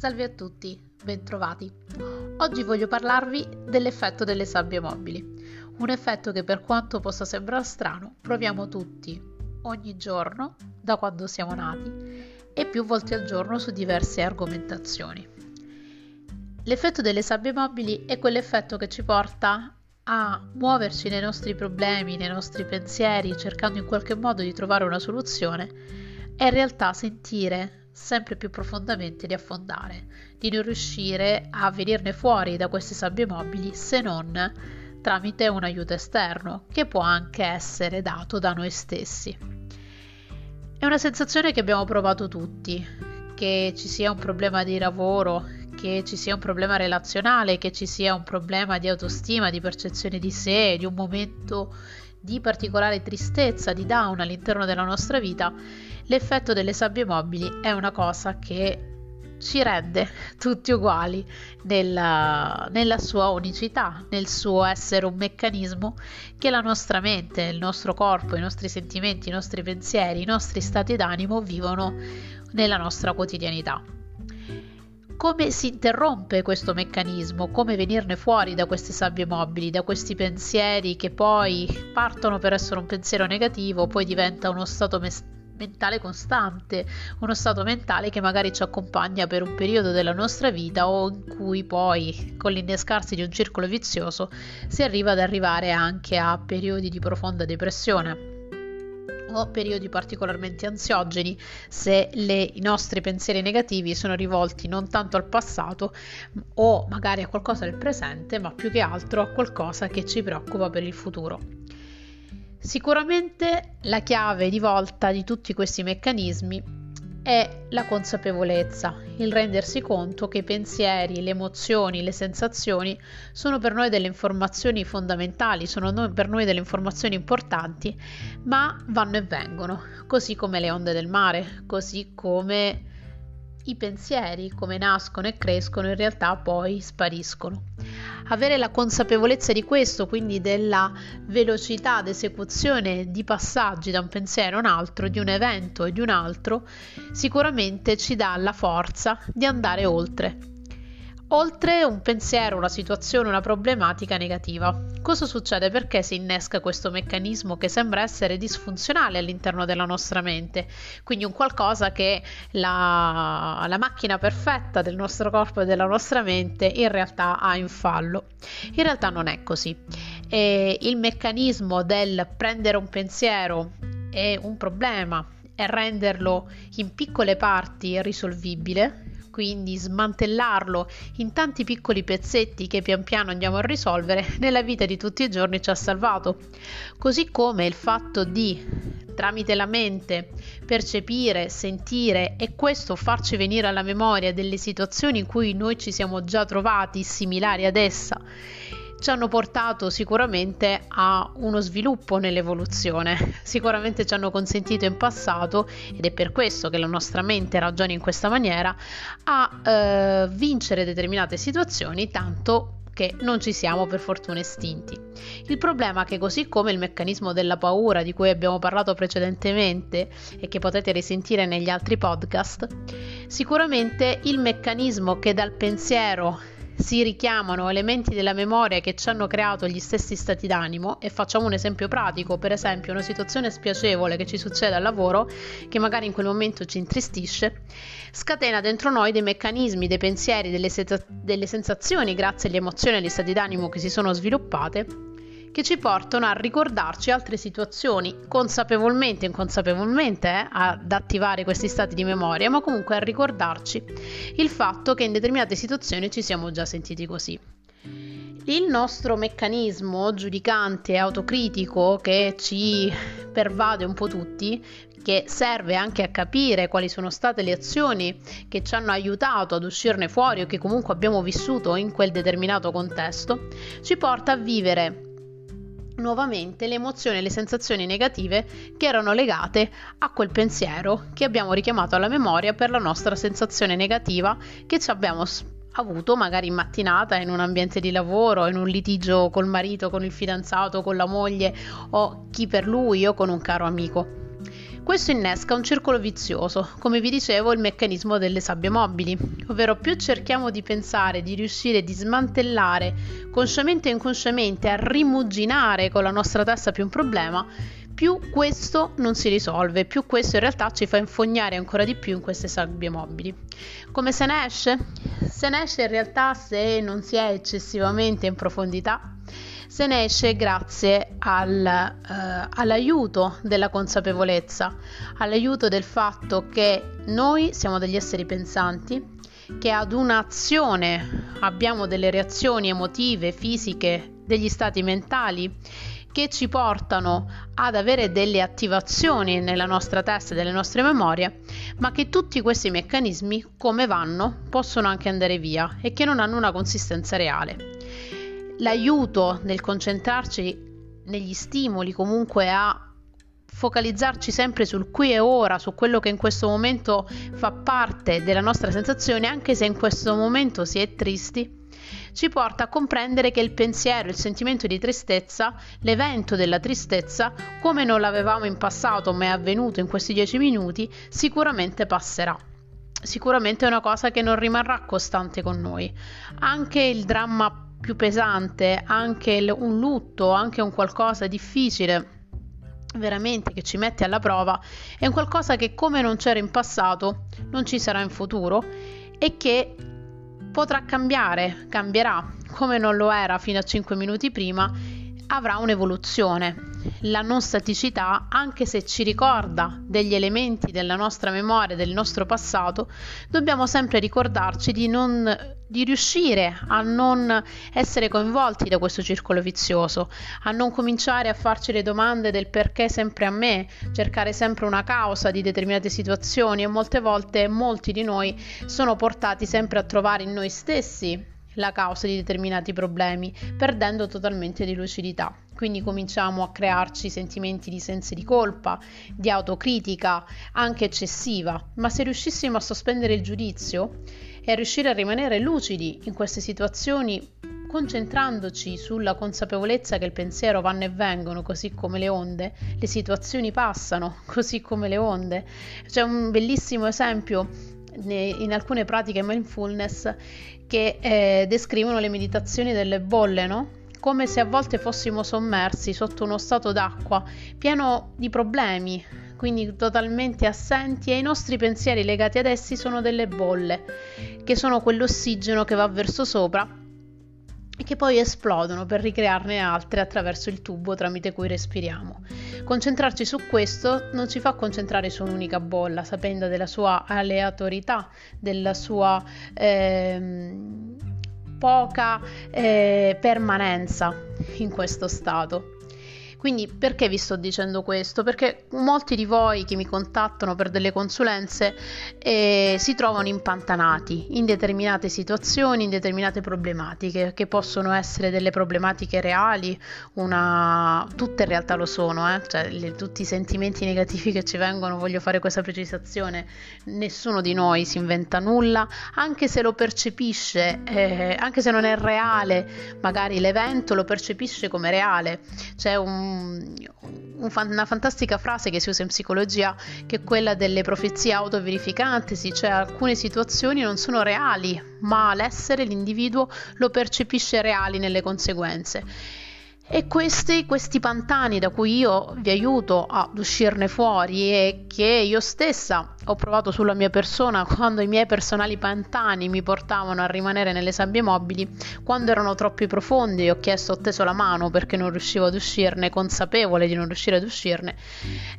Salve a tutti, bentrovati. Oggi voglio parlarvi dell'effetto delle sabbie mobili, un effetto che per quanto possa sembrare strano, proviamo tutti ogni giorno da quando siamo nati e più volte al giorno su diverse argomentazioni. L'effetto delle sabbie mobili è quell'effetto che ci porta a muoverci nei nostri problemi, nei nostri pensieri, cercando in qualche modo di trovare una soluzione e in realtà sentire sempre più profondamente di affondare, di non riuscire a venirne fuori da queste sabbie mobili se non tramite un aiuto esterno, che può anche essere dato da noi stessi. È una sensazione che abbiamo provato tutti, che ci sia un problema di lavoro, che ci sia un problema relazionale, che ci sia un problema di autostima, di percezione di sé, di un momento di particolare tristezza, di down all'interno della nostra vita, l'effetto delle sabbie mobili è una cosa che ci rende tutti uguali nella, nella, sua unicità, nel suo essere un meccanismo che la nostra mente, il nostro corpo, i nostri sentimenti, i nostri pensieri, i nostri stati d'animo vivono nella nostra quotidianità. Come si interrompe questo meccanismo, come venirne fuori da queste sabbie mobili, da questi pensieri che poi partono per essere un pensiero negativo, poi diventa uno stato mes- mentale costante, uno stato mentale che magari ci accompagna per un periodo della nostra vita o in cui poi con l'innescarsi di un circolo vizioso si arriva ad arrivare anche a periodi di profonda depressione o periodi particolarmente ansiogeni se le, i nostri pensieri negativi sono rivolti non tanto al passato o magari a qualcosa del presente, ma più che altro a qualcosa che ci preoccupa per il futuro. Sicuramente la chiave di volta di tutti questi meccanismi è la consapevolezza, il rendersi conto che i pensieri, le emozioni, le sensazioni sono per noi delle informazioni fondamentali, sono per noi delle informazioni importanti, ma vanno e vengono, così come le onde del mare, così come i pensieri, come nascono e crescono, in realtà poi spariscono. Avere la consapevolezza di questo, quindi della velocità d'esecuzione di passaggi da un pensiero a un altro, di un evento e di un altro, sicuramente ci dà la forza di andare oltre oltre un pensiero, una situazione, una problematica negativa. Cosa succede? Perché si innesca questo meccanismo che sembra essere disfunzionale all'interno della nostra mente? Quindi un qualcosa che la, la macchina perfetta del nostro corpo e della nostra mente in realtà ha in fallo. In realtà non è così. E il meccanismo del prendere un pensiero è un problema e renderlo in piccole parti risolvibile quindi smantellarlo in tanti piccoli pezzetti che pian piano andiamo a risolvere, nella vita di tutti i giorni ci ha salvato. Così come il fatto di tramite la mente percepire, sentire e questo farci venire alla memoria delle situazioni in cui noi ci siamo già trovati similari ad essa ci hanno portato sicuramente a uno sviluppo nell'evoluzione, sicuramente ci hanno consentito in passato, ed è per questo che la nostra mente ragiona in questa maniera, a eh, vincere determinate situazioni tanto che non ci siamo per fortuna estinti. Il problema è che così come il meccanismo della paura di cui abbiamo parlato precedentemente e che potete risentire negli altri podcast, sicuramente il meccanismo che dal pensiero si richiamano elementi della memoria che ci hanno creato gli stessi stati d'animo. E facciamo un esempio pratico, per esempio una situazione spiacevole che ci succede al lavoro, che magari in quel momento ci intristisce, scatena dentro noi dei meccanismi, dei pensieri, delle, se- delle sensazioni grazie alle emozioni e agli stati d'animo che si sono sviluppate che ci portano a ricordarci altre situazioni consapevolmente o inconsapevolmente eh, ad attivare questi stati di memoria, ma comunque a ricordarci il fatto che in determinate situazioni ci siamo già sentiti così. Il nostro meccanismo giudicante e autocritico che ci pervade un po' tutti, che serve anche a capire quali sono state le azioni che ci hanno aiutato ad uscirne fuori o che comunque abbiamo vissuto in quel determinato contesto, ci porta a vivere nuovamente le emozioni e le sensazioni negative che erano legate a quel pensiero che abbiamo richiamato alla memoria per la nostra sensazione negativa che ci abbiamo avuto magari in mattinata in un ambiente di lavoro, in un litigio col marito, con il fidanzato, con la moglie o chi per lui o con un caro amico. Questo innesca un circolo vizioso, come vi dicevo il meccanismo delle sabbie mobili, ovvero più cerchiamo di pensare, di riuscire di smantellare consciamente o inconsciamente, a rimuginare con la nostra testa più un problema, più questo non si risolve, più questo in realtà ci fa infognare ancora di più in queste sabbie mobili. Come se ne esce? Se ne esce in realtà se non si è eccessivamente in profondità se ne esce grazie al, eh, all'aiuto della consapevolezza, all'aiuto del fatto che noi siamo degli esseri pensanti, che ad un'azione abbiamo delle reazioni emotive, fisiche, degli stati mentali che ci portano ad avere delle attivazioni nella nostra testa e nelle nostre memorie, ma che tutti questi meccanismi, come vanno, possono anche andare via e che non hanno una consistenza reale l'aiuto nel concentrarci negli stimoli comunque a focalizzarci sempre sul qui e ora, su quello che in questo momento fa parte della nostra sensazione, anche se in questo momento si è tristi, ci porta a comprendere che il pensiero, il sentimento di tristezza, l'evento della tristezza, come non l'avevamo in passato ma è avvenuto in questi dieci minuti, sicuramente passerà. Sicuramente è una cosa che non rimarrà costante con noi. Anche il dramma più pesante, anche il, un lutto, anche un qualcosa difficile veramente che ci mette alla prova, è un qualcosa che come non c'era in passato non ci sarà in futuro e che potrà cambiare, cambierà come non lo era fino a 5 minuti prima, avrà un'evoluzione. La non staticità, anche se ci ricorda degli elementi della nostra memoria, del nostro passato, dobbiamo sempre ricordarci di, non, di riuscire a non essere coinvolti da questo circolo vizioso, a non cominciare a farci le domande del perché sempre a me, cercare sempre una causa di determinate situazioni e molte volte molti di noi sono portati sempre a trovare in noi stessi la causa di determinati problemi, perdendo totalmente di lucidità. Quindi cominciamo a crearci sentimenti di sensi di colpa, di autocritica, anche eccessiva, ma se riuscissimo a sospendere il giudizio e a riuscire a rimanere lucidi in queste situazioni concentrandoci sulla consapevolezza che il pensiero vanno e vengono così come le onde, le situazioni passano così come le onde. C'è un bellissimo esempio in alcune pratiche mindfulness che eh, descrivono le meditazioni delle bolle, no? come se a volte fossimo sommersi sotto uno stato d'acqua pieno di problemi, quindi totalmente assenti e i nostri pensieri legati ad essi sono delle bolle, che sono quell'ossigeno che va verso sopra e che poi esplodono per ricrearne altre attraverso il tubo tramite cui respiriamo. Concentrarci su questo non ci fa concentrare su un'unica bolla, sapendo della sua aleatorietà, della sua eh, poca eh, permanenza in questo stato. Quindi perché vi sto dicendo questo? Perché molti di voi che mi contattano per delle consulenze eh, si trovano impantanati in determinate situazioni, in determinate problematiche, che possono essere delle problematiche reali, una... tutte in realtà lo sono, eh? cioè, le, tutti i sentimenti negativi che ci vengono, voglio fare questa precisazione, nessuno di noi si inventa nulla, anche se lo percepisce, eh, anche se non è reale, magari l'evento lo percepisce come reale, c'è un un, una fantastica frase che si usa in psicologia che è quella delle profezie autoverificanti, cioè alcune situazioni non sono reali, ma l'essere, l'individuo lo percepisce reali nelle conseguenze. E questi, questi, pantani da cui io vi aiuto ad uscirne fuori e che io stessa ho provato sulla mia persona quando i miei personali pantani mi portavano a rimanere nelle sabbie mobili, quando erano troppo profondi ho chiesto, ho teso la mano perché non riuscivo ad uscirne, consapevole di non riuscire ad uscirne.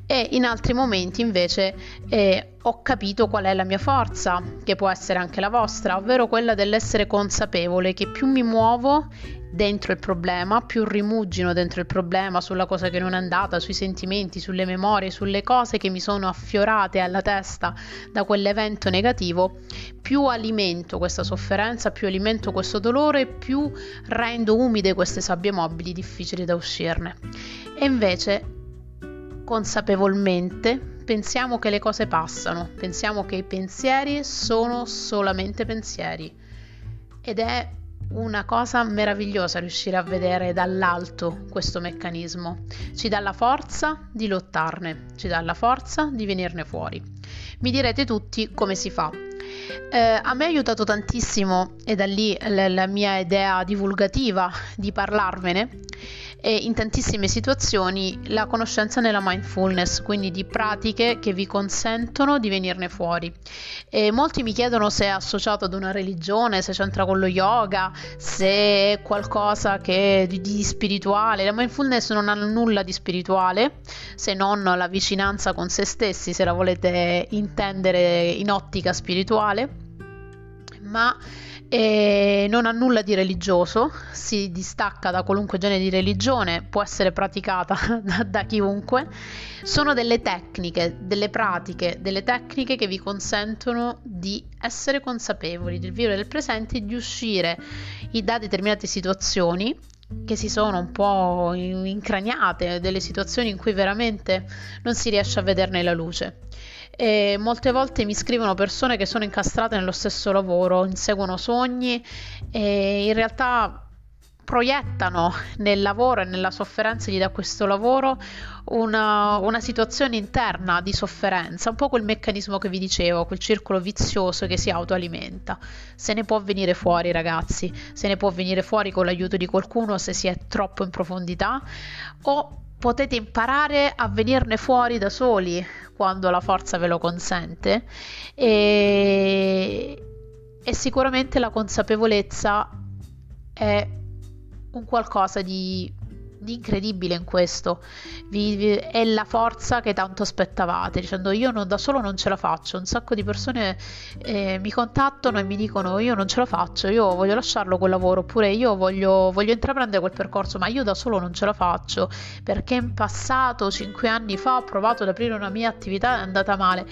E in altri momenti invece eh, ho capito qual è la mia forza, che può essere anche la vostra, ovvero quella dell'essere consapevole che più mi muovo dentro il problema, più rimugino dentro il problema sulla cosa che non è andata, sui sentimenti, sulle memorie, sulle cose che mi sono affiorate alla testa da quell'evento negativo, più alimento questa sofferenza, più alimento questo dolore, più rendo umide queste sabbie mobili difficili da uscirne. E invece, consapevolmente, pensiamo che le cose passano, pensiamo che i pensieri sono solamente pensieri ed è una cosa meravigliosa riuscire a vedere dall'alto questo meccanismo. Ci dà la forza di lottarne, ci dà la forza di venirne fuori. Mi direte tutti come si fa. Eh, a me ha aiutato tantissimo, e da lì la, la mia idea divulgativa di parlarvene, e in tantissime situazioni la conoscenza nella mindfulness, quindi di pratiche che vi consentono di venirne fuori. E molti mi chiedono se è associato ad una religione, se c'entra con lo yoga, se è qualcosa che di, di spirituale. La mindfulness non ha nulla di spirituale, se non la vicinanza con se stessi, se la volete intendere in ottica spirituale, ma e non ha nulla di religioso, si distacca da qualunque genere di religione, può essere praticata da, da, chiunque. Sono delle tecniche, delle pratiche, delle tecniche che vi consentono di essere consapevoli del vivere del presente e di uscire da determinate situazioni che si sono un po' incraniate, delle situazioni in cui veramente non si riesce a vederne la luce e molte volte mi scrivono persone che sono incastrate nello stesso lavoro, inseguono sogni e in realtà proiettano nel lavoro e nella sofferenza di da questo lavoro una, una, situazione interna di sofferenza, un po' quel meccanismo che vi dicevo, quel circolo vizioso che si autoalimenta. Se ne può venire fuori, ragazzi, se ne può venire fuori con l'aiuto di qualcuno se si è troppo in profondità o potete imparare a venirne fuori da soli quando la forza ve lo consente. E, e sicuramente la consapevolezza è un qualcosa di di incredibile in questo. Vi, vi, è la forza che tanto aspettavate, dicendo io non, da solo non ce la faccio. Un sacco di persone eh, mi contattano e mi dicono io non ce la faccio, io voglio lasciarlo quel lavoro, oppure io voglio, voglio intraprendere quel percorso, ma io da solo non ce la faccio perché in passato, cinque anni fa, ho provato ad aprire una mia attività e è andata male.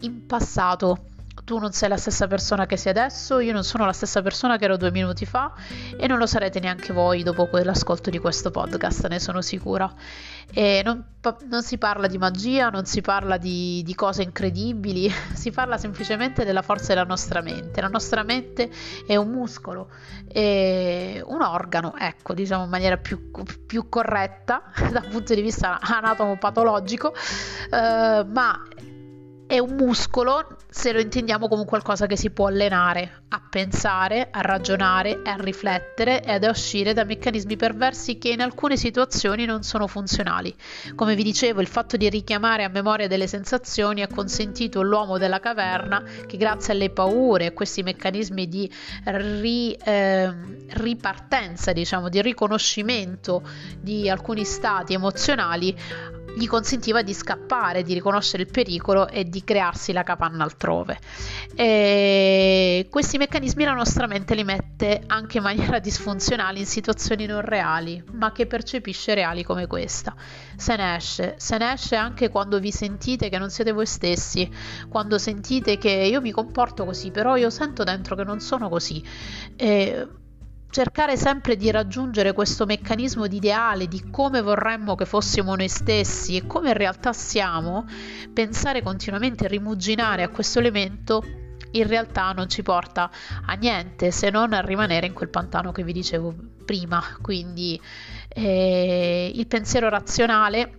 In passato tu non sei la stessa persona che sei adesso, io non sono la stessa persona che ero due minuti fa e non lo sarete neanche voi dopo l'ascolto di questo podcast, ne sono sicura. Non, non si parla di magia, non si parla di, di, cose incredibili, si parla semplicemente della forza della nostra mente. La nostra mente è un muscolo, è un organo, ecco, diciamo in maniera più, più corretta dal punto di vista anatomopatologico, eh, ma è un muscolo se lo intendiamo come qualcosa che si può allenare a pensare, a ragionare, a riflettere ed a uscire da meccanismi perversi che in alcune situazioni non sono funzionali. Come vi dicevo, il fatto di richiamare a memoria delle sensazioni ha consentito all'uomo della caverna che grazie alle paure e questi meccanismi di ri, eh, ripartenza, diciamo, di riconoscimento di alcuni stati emozionali gli consentiva di scappare, di riconoscere il pericolo e di crearsi la capanna altrove. E questi meccanismi la nostra mente li mette anche in maniera disfunzionale in situazioni non reali, ma che percepisce reali come questa. Se ne esce, se ne esce anche quando vi sentite che non siete voi stessi, quando sentite che io mi comporto così, però io sento dentro che non sono così. E cercare sempre di raggiungere questo meccanismo di ideale di come vorremmo che fossimo noi stessi e come in realtà siamo, pensare continuamente, rimuginare a questo elemento in realtà non ci porta a niente se non a rimanere in quel pantano che vi dicevo prima. Quindi eh, il pensiero razionale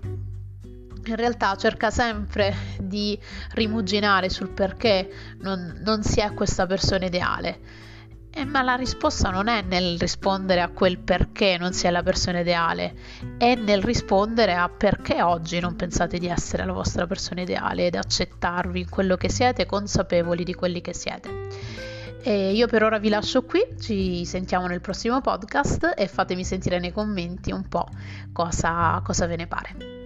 in realtà cerca sempre di rimuginare sul perché non, non si è questa persona ideale eh, ma la risposta non è nel rispondere a quel perché non sia la persona ideale, è nel rispondere a perché oggi non pensate di essere la vostra persona ideale ed accettarvi in quello che siete, consapevoli di quelli che siete. E io per ora vi lascio qui, ci sentiamo nel prossimo podcast e fatemi sentire nei commenti un po' cosa, cosa ve ne pare.